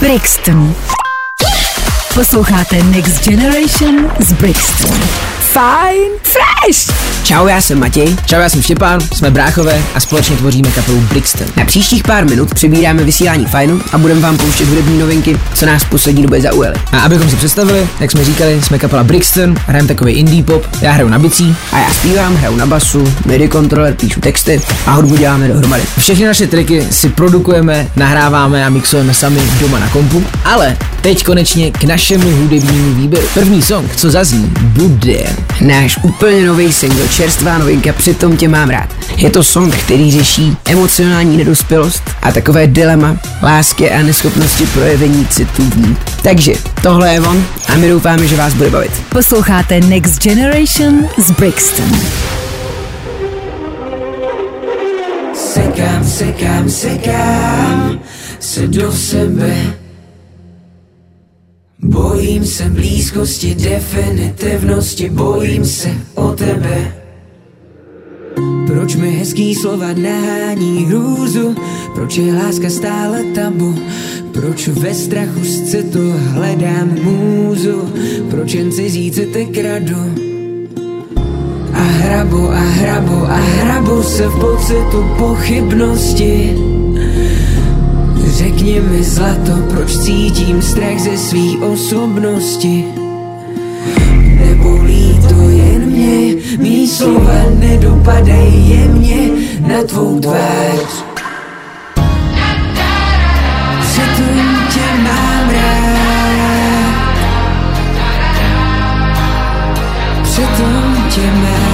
Brixton. Posloucháte Next Generation z Brixton. Fine Fresh! Čau, já jsem Matěj. Čau, já jsem Štěpán, jsme bráchové a společně tvoříme kapelu Brixton. Na příštích pár minut přebíráme vysílání fajnu a budeme vám pouštět hudební novinky, co nás v poslední době zaujaly. A abychom si představili, jak jsme říkali, jsme kapela Brixton, hrajeme takový indie pop, já hraju na bicí. A já zpívám, hraju na basu, MIDI kontroler, píšu texty a hudbu děláme dohromady. Všechny naše triky si produkujeme, nahráváme a mixujeme sami doma na kompu, ale teď konečně k našemu hudebnímu výběru. První song, co zazní, bude Náš úplně nový single, čerstvá novinka, přitom tě mám rád. Je to song, který řeší emocionální nedospělost a takové dilema lásky a neschopnosti projevení citů. Takže tohle je on a my doufáme, že vás bude bavit. Posloucháte Next Generation z Brixton. Sekám, sekám, sekám se do sebe Bojím se blízkosti, definitivnosti, bojím se o tebe. Proč mi hezký slova nahání hrůzu, proč je láska stále tabu, proč ve strachu z citu hledám můzu, proč jen cizí city kradu. A hrabu, a hrabu, a hrabu se v pocitu pochybnosti. Řekni mi zlato, proč cítím strach ze svý osobnosti? Nebolí to jen mě, mý slova nedopadají jemně na tvou tvář. Tě mám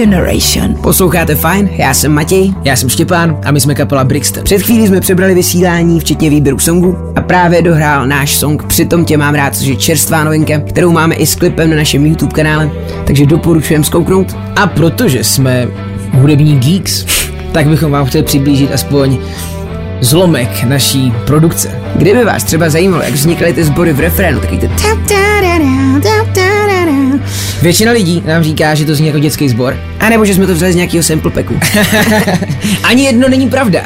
Generation. Posloucháte fajn, já jsem Matěj. Já jsem Štěpán a my jsme kapela Brixton. Před chvílí jsme přebrali vysílání, včetně výběru songu a právě dohrál náš song Přitom tě mám rád, což je čerstvá novinka, kterou máme i s klipem na našem YouTube kanále, takže doporučujem zkouknout. A protože jsme hudební geeks, tak bychom vám chtěli přiblížit aspoň zlomek naší produkce. Kdyby vás třeba zajímalo, jak vznikaly ty sbory v refrénu, taky ty Většina lidí nám říká, že to zní jako dětský sbor. a nebo že jsme to vzali z nějakého sample packu. Ani jedno není pravda.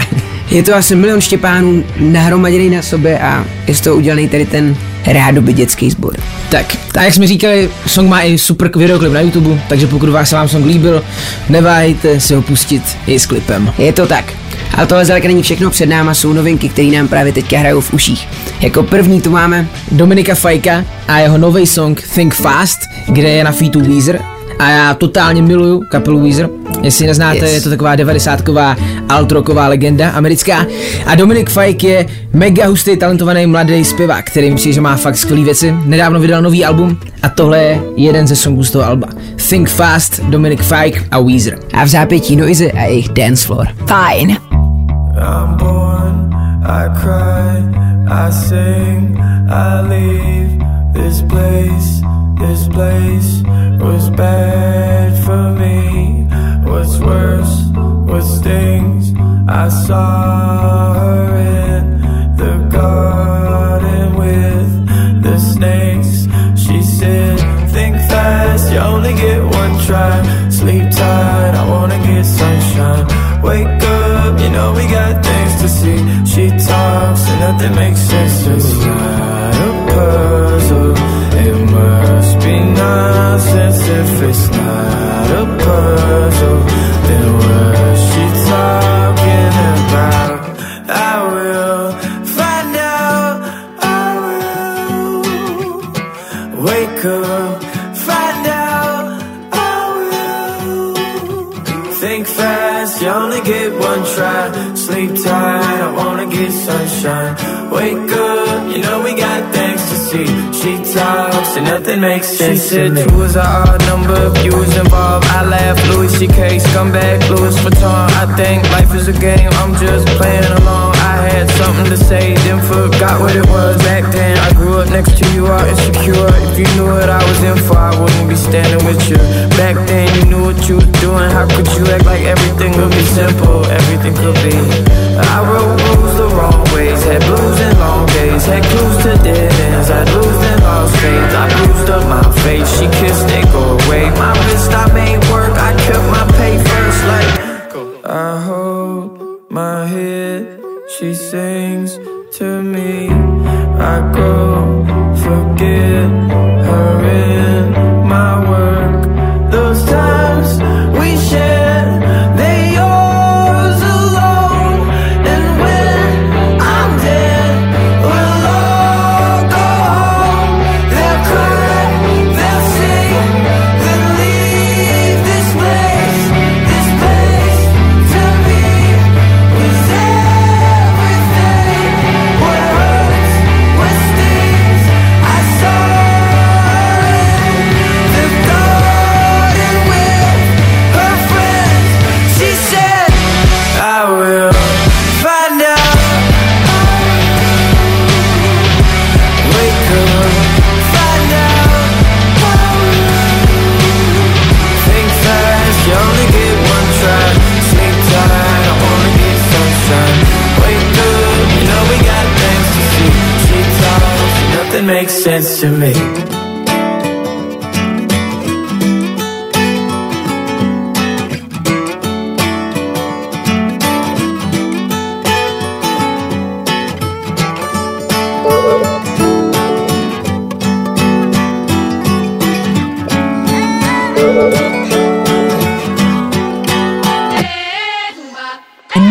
Je to asi milion Štěpánů nahromaděný na sobě a je z toho udělaný tady ten rádoby dětský sbor. Tak, a jak jsme říkali, song má i super videoklip na YouTube, takže pokud vás se vám song líbil, neváhejte si ho pustit i s klipem. Je to tak. Ale tohle zdaleka není všechno, před náma jsou novinky, které nám právě teďka hrajou v uších. Jako první tu máme Dominika Fajka a jeho nový song Think Fast, kde je na featu Weezer a já totálně miluju kapelu Weezer. Jestli neznáte, Yes. je to taková 90ková altroková legenda americká. A Dominik Fike je mega hustý, talentovaný mladý zpěvák, který mi přijde, že má fakt skvělé věci. Nedávno vydal nový album a tohle je jeden ze songů z toho alba. Think Fast, Dominik Fike a Weezer. a v zápětí Noise a jejich Dance Floor. Fajn. I'm born, I cry, I sing, I leave this place. This place was bad for me, What's worse, what stings? I saw her nothing makes sense. It's not a puzzle. It must be nonsense if it's She talks and nothing makes sense. She said two was an odd number. Was involved, I laugh. Louis C.K. scumbag. Louis Vuitton. I think life is a game. I'm just playing along. I had something to say, then forgot what it was back then. I grew up next to you, all insecure. If you knew what I was in for, I wouldn't be standing with you. Back then, you knew what you was doing. How could you act like everything would be simple? Everything could be. I wrote rules the wrong ways, had blues and long days, had clues to dead ends. I lose and lost I bruised up my face. She kissed it, go away. My wrist, I made work. I kept my pay first, like. I hold my head, she sings to me. I go forget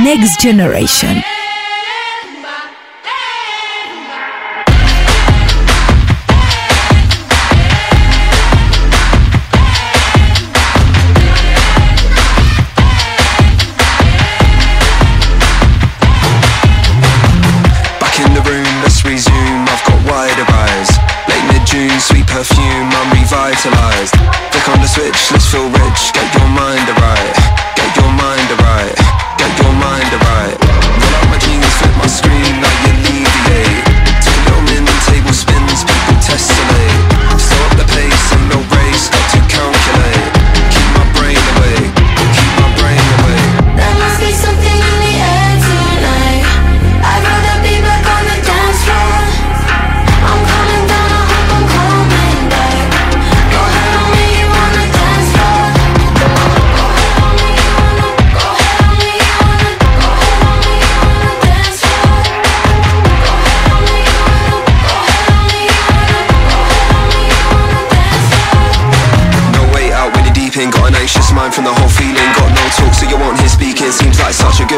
Next Generation.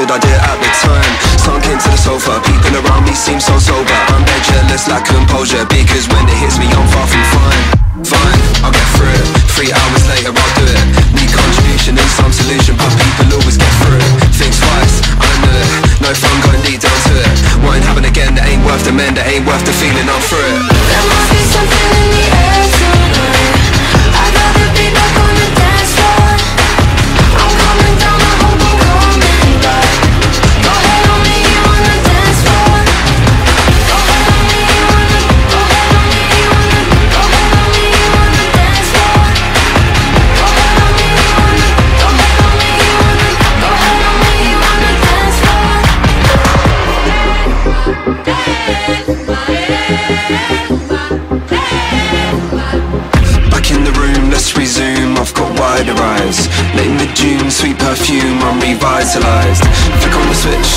A good idea at the time? Sunk into the sofa. People around me seem so sober. I'm jealous like composure Because when it hits me I'm far from fine. Fine, I'll get through it. Three hours later I'll do it. Need contribution and some solution But people always get through Think twice, I know. It No fun going deep down to it. Won't happen again That ain't worth the mend That ain't worth the feeling I'm through it. There must be something in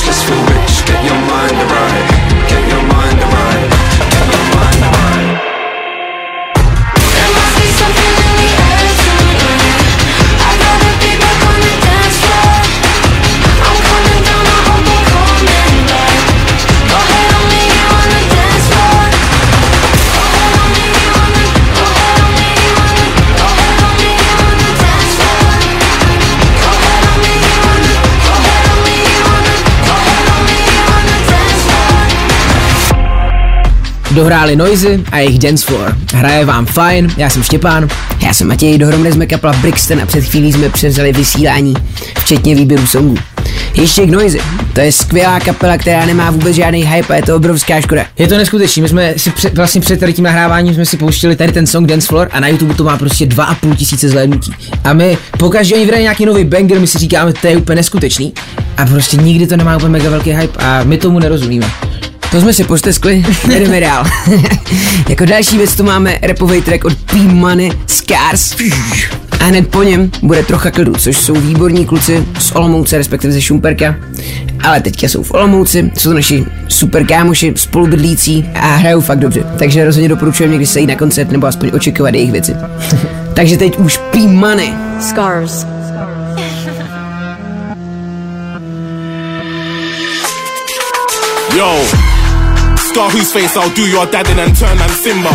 on Dohráli Noisy a jejich Dance Floor. Hraje vám fajn, já jsem Štěpán. Já jsem Matěj, dohromady jsme kapela Brixton a před chvílí jsme převzali vysílání, včetně výběru songů. Ještě k Noisy. To je skvělá kapela, která nemá vůbec žádný hype a je to obrovská škoda. Je to neskutečný, my jsme si před, vlastně před tady tím nahráváním jsme si pouštili tady ten song Dance Floor a na YouTube to má prostě 2,5 tisíce zhlédnutí. A my pokaždé oni vydají nějaký nový banger, my si říkáme, to je úplně neskutečný. A prostě nikdy to nemá úplně mega velký hype a my tomu nerozumíme. To jsme si posteskli, jdeme dál. jako další věc tu máme repový track od P-Money Scars. A hned po něm bude trocha klidu, což jsou výborní kluci z Olomouce, respektive ze Šumperka. Ale teďka jsou v Olomouci, jsou to naši super kámoši, spolubydlící a hrajou fakt dobře. Takže rozhodně doporučujeme někdy se jít na koncert nebo aspoň očekovat jejich věci. Takže teď už P-Money. Scars. Yo. Scar whose face I'll do your dad and turn and Simba.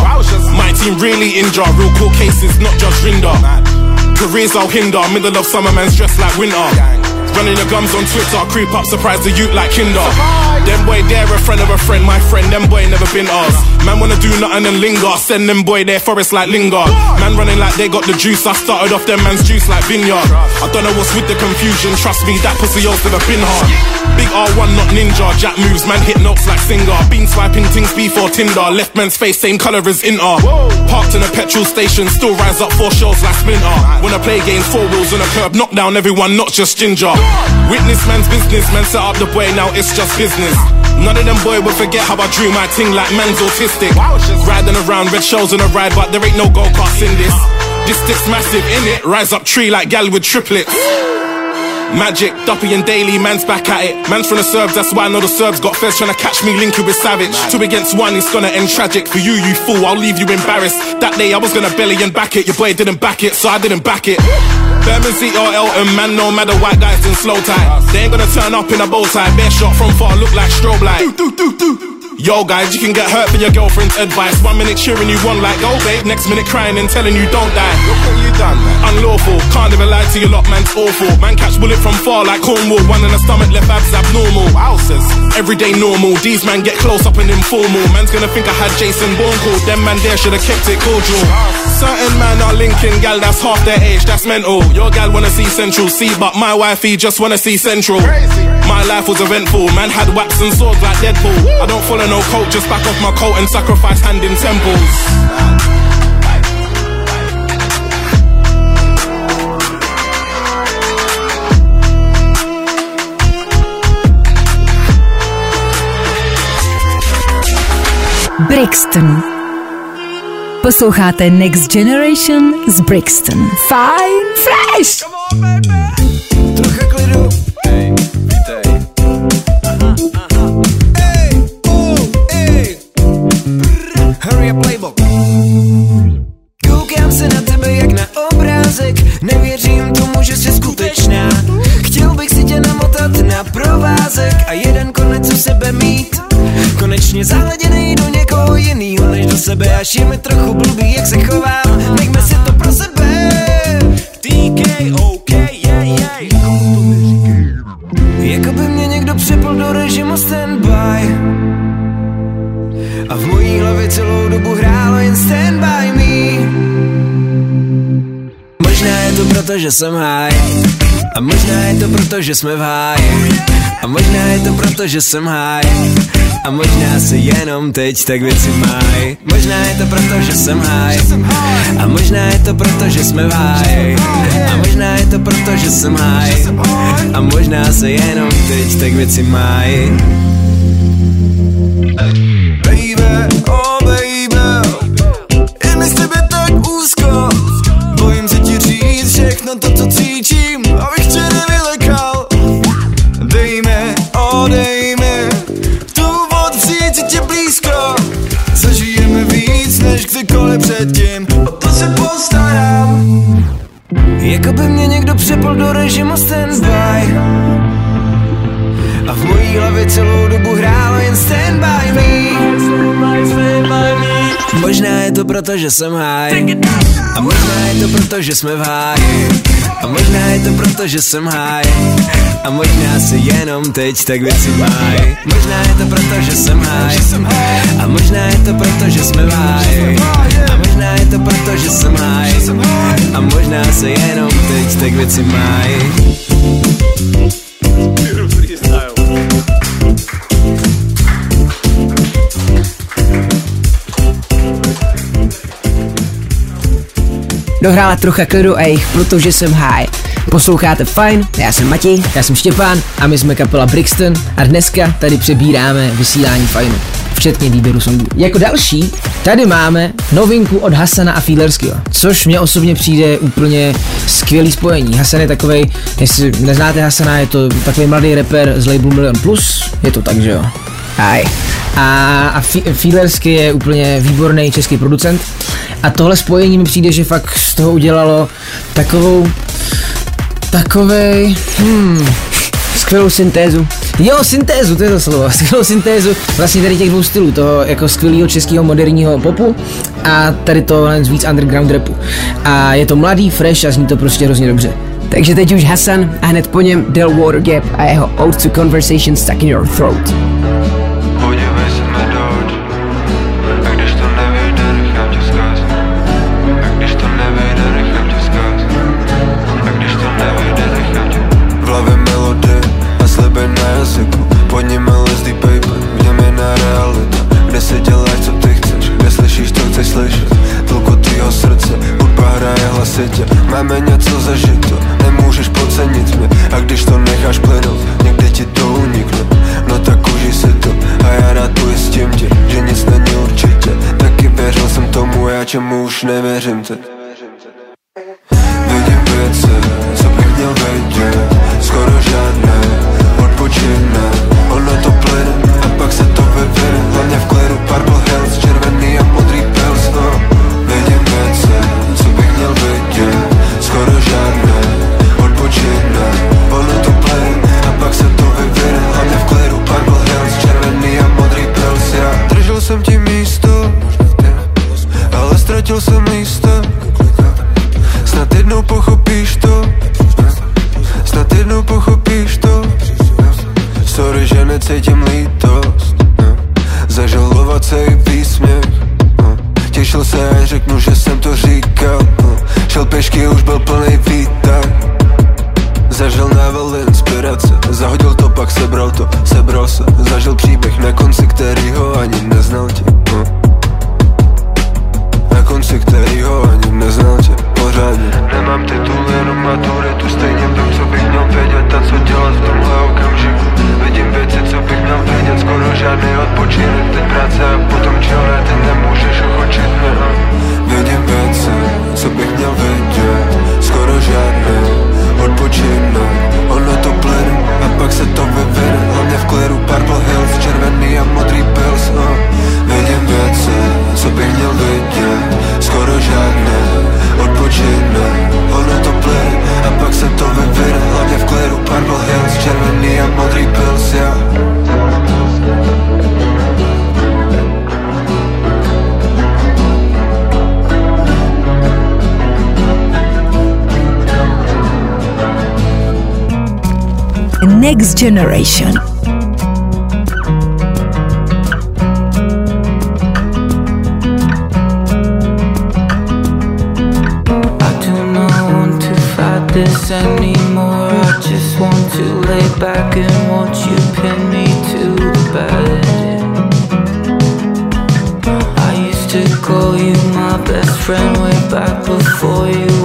My team really injure, real court cases, not just Rinder. Careers I'll hinder, middle of summer man's dressed like winter. Running the gums on Twitter, creep up, surprise the youth like Kinder. Them boy, they're a friend of a friend, my friend, them boy never been ours. Man wanna do nothing and linger, send them boy their forest like Lingard. Man running like they got the juice, I started off them man's juice like Vineyard. I don't know what's with the confusion, trust me, that pussy else never been hard. Big R1, not ninja, jack moves, man hit notes like Singer. Been swiping things before Tinder, left man's face, same colour as Inter. Parked in a petrol station, still rise up four shells like Splinter. Wanna play games, four wheels on a curb, knock down everyone, not just Ginger. Witness man's business, man set up the boy, now it's just business. None of them boy will forget how I drew my ting like man's autistic. Riding around red shells on a ride, but there ain't no go karts in this. This stick's massive in it, rise up tree like gal with triplets. Magic, Duppy and Daily, man's back at it. Man's from the Serbs, that's why I know the Serbs got first trying to catch me linking with Savage. Two against one, it's gonna end tragic. For you, you fool, I'll leave you embarrassed. That day I was gonna belly and back it, your boy didn't back it, so I didn't back it. Birmingham CRL and man, no matter white guys in slow time. They ain't gonna turn up in a bow tie, bare shot from far, look like strobe light. Yo guys, you can get hurt for your girlfriend's advice. One minute cheering you on like go babe, next minute crying and telling you don't die. Look what you done, man. Unlawful, can't even lie to you lot, man's awful. Man catch bullet from far like Cornwall, one in the stomach, left abs abnormal. Wowzers, everyday normal. These man get close up and informal. Man's gonna think I had Jason Bourne called. Them man there should've kept it cordial. Certain man are linking gal that's half their age, that's mental. Your gal wanna see Central C, but my wifey just wanna see Central. Crazy. My life was eventful, man had wax and swords like Deadpool. I don't follow no cult, just back off my coat and sacrifice hand in temples. Brixton. Posloucháte Next Generation z Brixton. Fine Fresh! Sebe, až je mi trochu blbý, jak se chovám. Nechme si to pro sebe. TK, OK, yeah, yeah. Jako by mě někdo přepl do režimu standby A v mojí hlavě celou dobu hrálo jen stand by me Možná je to proto, že jsem high A možná je to proto, že jsme v háji A možná je to proto, že jsem high a možná se jenom teď tak věci mají Možná je to proto, že jsem high A možná je to proto, že jsme v háji A možná je to proto, že jsem high A možná se jenom teď tak věci mají Baby, proto, že jsem high. A možná je to proto, že jsme v háji. A možná je to proto, že jsem high. A možná se jenom teď tak věci mají Možná je to proto, že jsem high. A možná je to proto, že jsme v háji. A možná je to proto, že jsem high. A možná se jenom teď tak věci mají Dohrála trocha klidu a jich, protože jsem high. Posloucháte fajn, já jsem Matěj. Já jsem Štěpán a my jsme kapela Brixton a dneska tady přebíráme vysílání fajnu, včetně výběru songů. Jako další tady máme novinku od Hasana a Fiedlerského, což mě osobně přijde úplně skvělý spojení. Hasan je takovej, jestli neznáte Hasana, je to takový mladý rapper z labelu Million Plus, je to tak, že jo? Hej. A, a Fi- Fiedlerský je úplně výborný český producent a tohle spojení mi přijde, že fakt z toho udělalo takovou takovej, hmm, Skvělou syntézu. Jo, syntézu, to je to slovo. Skvělou syntézu vlastně tady těch dvou stylů, toho jako skvělého českého moderního popu a tady to z víc underground rapu. A je to mladý, fresh a zní to prostě hrozně dobře. Takže teď už Hasan a hned po něm Del Watergap a jeho Ode to Conversation Stuck in Your Throat. Nevěřím teď vědět Skoro žádné odpočinek Ono to plyne a pak se to vyvine Hlavně v klidu Purple Hills, červený a modrý no. Vidím věci, co bych měl vědět Skoro Ono to a pak se to Hlavně v Purple Hills, červený a modrý Next Generation. This anymore. I just want to lay back and watch you pin me to bed. I used to call you my best friend way back before you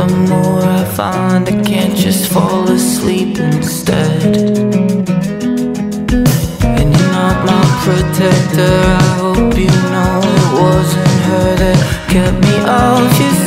the more I find I can't just fall asleep instead. And you're not my protector. I hope you know it wasn't her that kept me off your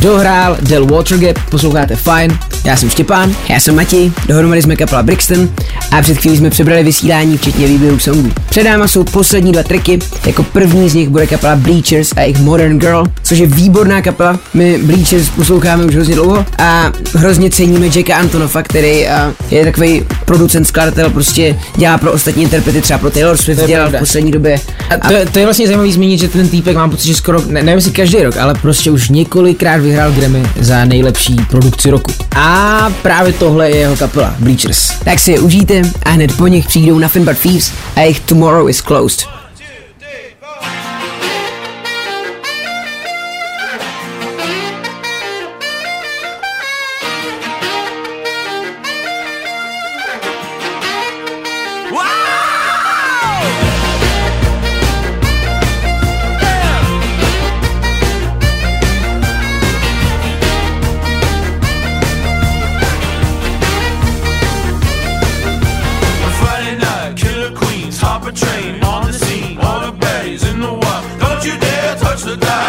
Dohrál Del Watergap, posloucháte fajn, já jsem Štěpán. Já jsem Matěj, dohromady jsme kapela Brixton a před chvílí jsme přebrali vysílání včetně výběru songů. Před náma jsou poslední dva triky, jako první z nich bude kapela Bleachers a jejich Modern Girl, což je výborná kapela. My Bleachers posloucháme už hrozně dlouho a hrozně ceníme Jacka Antonofa, který a, je takový producent, skladatel, prostě dělá pro ostatní interprety, třeba pro Taylor Swift, dělal pravda. v poslední době. A to, je, to je vlastně zajímavý zmínit, že ten týpek mám pocit, že skoro, ne, nevím jestli každý rok, ale prostě už několikrát vyhrál Grammy za nejlepší produkci roku. A právě tohle je jeho kapela, Bleachers. Tak si je užijte a hned po nich přijdou Nothing But Thieves a jejich Tomorrow is Closed. to die.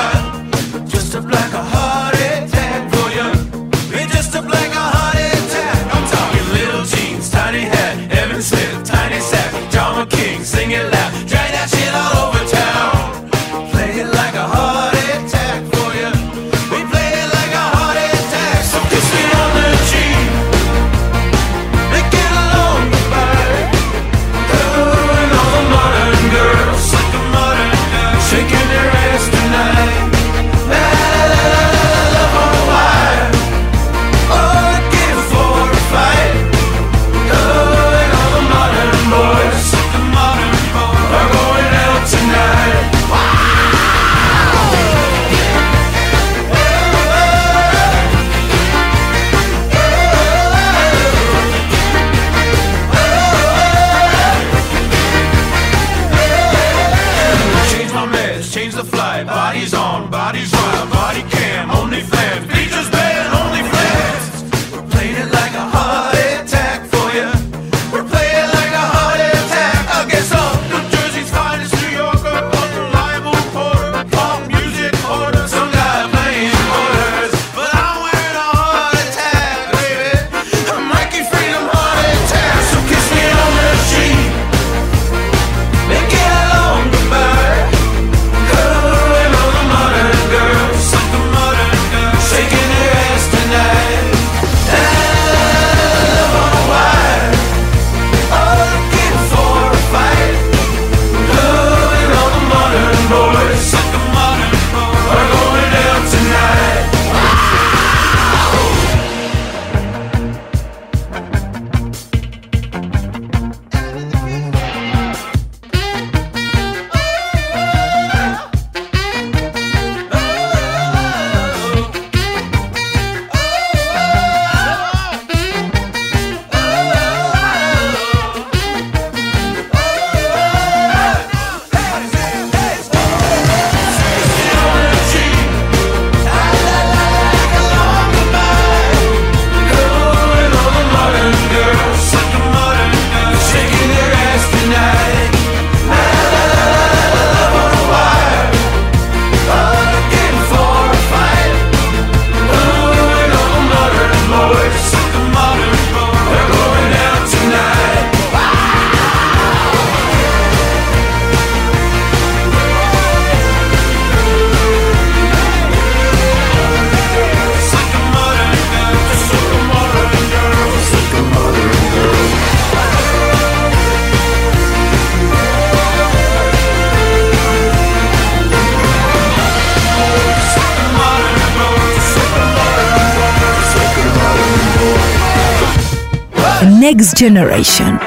Next Generation.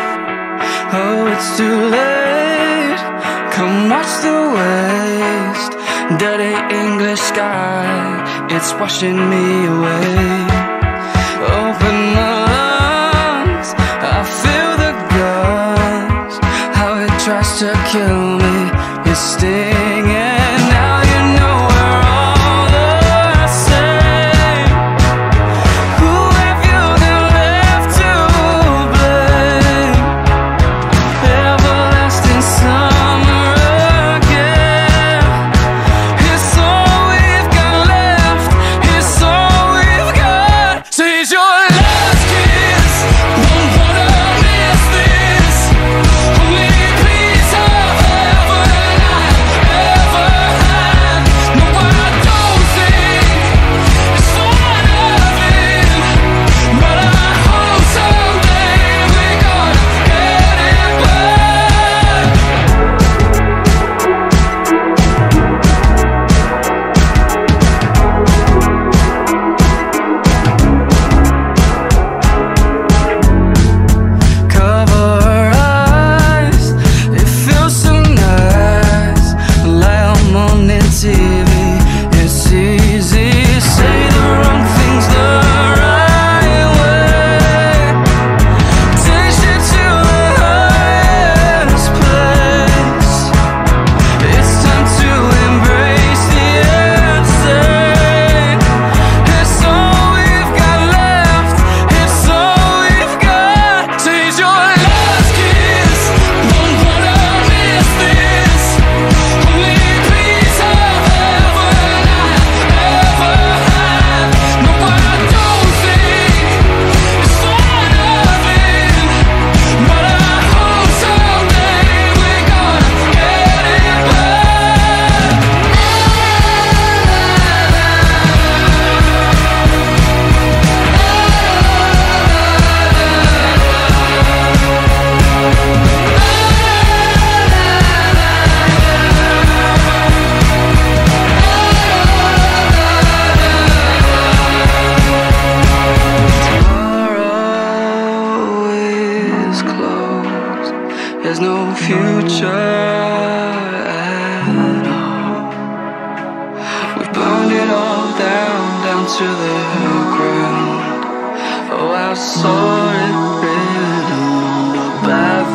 Oh, it's too late. Come watch the waste. Dirty English sky, it's washing me away. Open my lungs, I feel the. How it tries to kill me is stinging.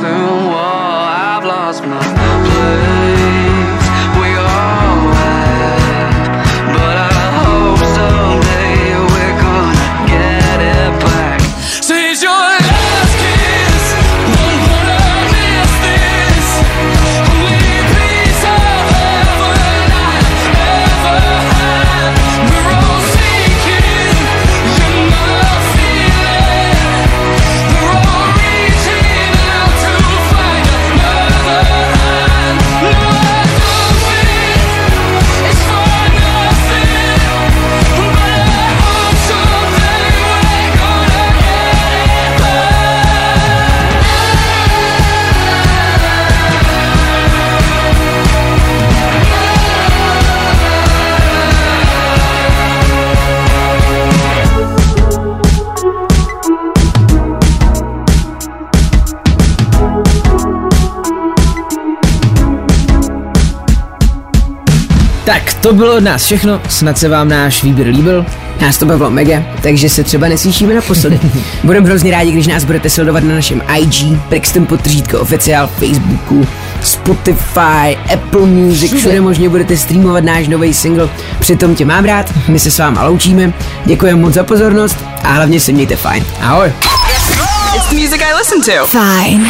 Bathroom wall. I've lost my Tak, to bylo od nás všechno, snad se vám náš výběr líbil. Nás to bavilo mega, takže se třeba neslyšíme naposledy. Budeme hrozně rádi, když nás budete sledovat na našem IG, Brixton potržítko oficiál, Facebooku, Spotify, Apple Music, všude možně budete streamovat náš nový single. Přitom tě mám rád, my se s váma loučíme, děkujeme moc za pozornost a hlavně se mějte fajn. Ahoj. It's the music I listen to. Fajn.